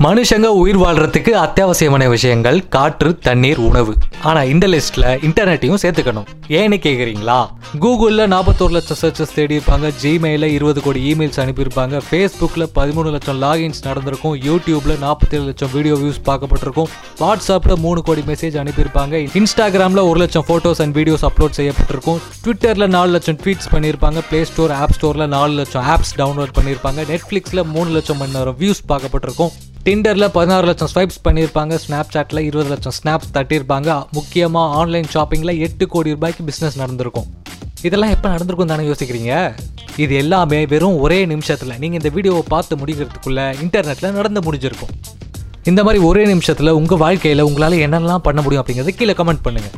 மனுஷங்க உயிர் வாழ்றதுக்கு அத்தியாவசியமான விஷயங்கள் காற்று தண்ணீர் உணவு. ஆனா இந்த லிஸ்ட்ல இன்டர்நெட்டையும் சேர்த்துக்கணும். ஏன்னு கேக்குறீங்களா? கூகுளில் நாற்பத்தோரு லட்சம் சர்ச்சஸ் தேடி இருப்பாங்க ஜிமெயிலில் இருபது கோடி இமெயில்ஸ் அனுப்பியிருப்பாங்க ஃபேஸ்புக்கில் பதிமூணு லட்சம் லாகின்ஸ் நடந்திருக்கும் யூடியூப்பில் நாற்பத்தேழு லட்சம் வீடியோ வியூஸ் பார்க்கப்பட்டிருக்கும் வாட்ஸ்அப்பில் மூணு கோடி மெசேஜ் அனுப்பியிருப்பாங்க இன்ஸ்டாகிராமில் ஒரு லட்சம் ஃபோட்டோஸ் அண்ட் வீடியோஸ் அப்லோட் செய்யப்பட்டிருக்கும் ட்விட்டரில் நாலு லட்சம் ட்வீட்ஸ் பண்ணியிருப்பாங்க பிளே ஸ்டோர் ஆப் ஸ்டோரில் நாலு லட்சம் ஆப்ஸ் டவுன்லோட் பண்ணியிருப்பாங்க நெட்ஃப்ளிக்ஸில் மூணு லட்சம் மணி நேரம் வியூஸ் பார்க்கப்பட்டிருக்கும் டிண்டரில் பதினாறு லட்சம் ஸ்வைப்ஸ் பண்ணியிருப்பாங்க ஸ்னாப் சாட்டில் இருபது லட்சம் ஸ்னாப்ஸ் தட்டியிருப்பாங்க முக்கியமாக ஆன்லைன் ஷாப்பிங்கில் எட்டு கோடி ரூபாய்க்கு பிஸ்னஸ் நடந்திருக்கும். இதெல்லாம் எப்போ நடந்திருக்கும் தானே யோசிக்கிறீங்க? இது எல்லாமே வெறும் ஒரே நிமிஷத்தில். நீங்கள் இந்த வீடியோவை பார்த்து முடிக்கிறதுக்குள்ளே இன்டர்நெட்டில் நடந்து முடிஞ்சிருக்கும். இந்த மாதிரி ஒரே நிமிஷத்தில் உங்கள் வாழ்க்கையில் உங்களால் என்னெல்லாம் பண்ண முடியும் அப்படிங்கிறத கீழே கமெண்ட் பண்ணுங்கள்